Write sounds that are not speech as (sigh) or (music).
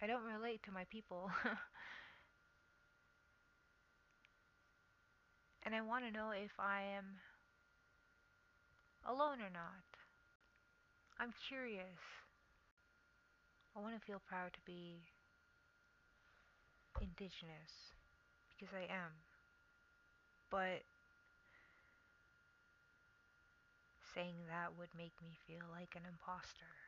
I don't relate to my people. (laughs) and I want to know if I am alone or not. I'm curious. I want to feel proud to be indigenous because I am. But saying that would make me feel like an imposter.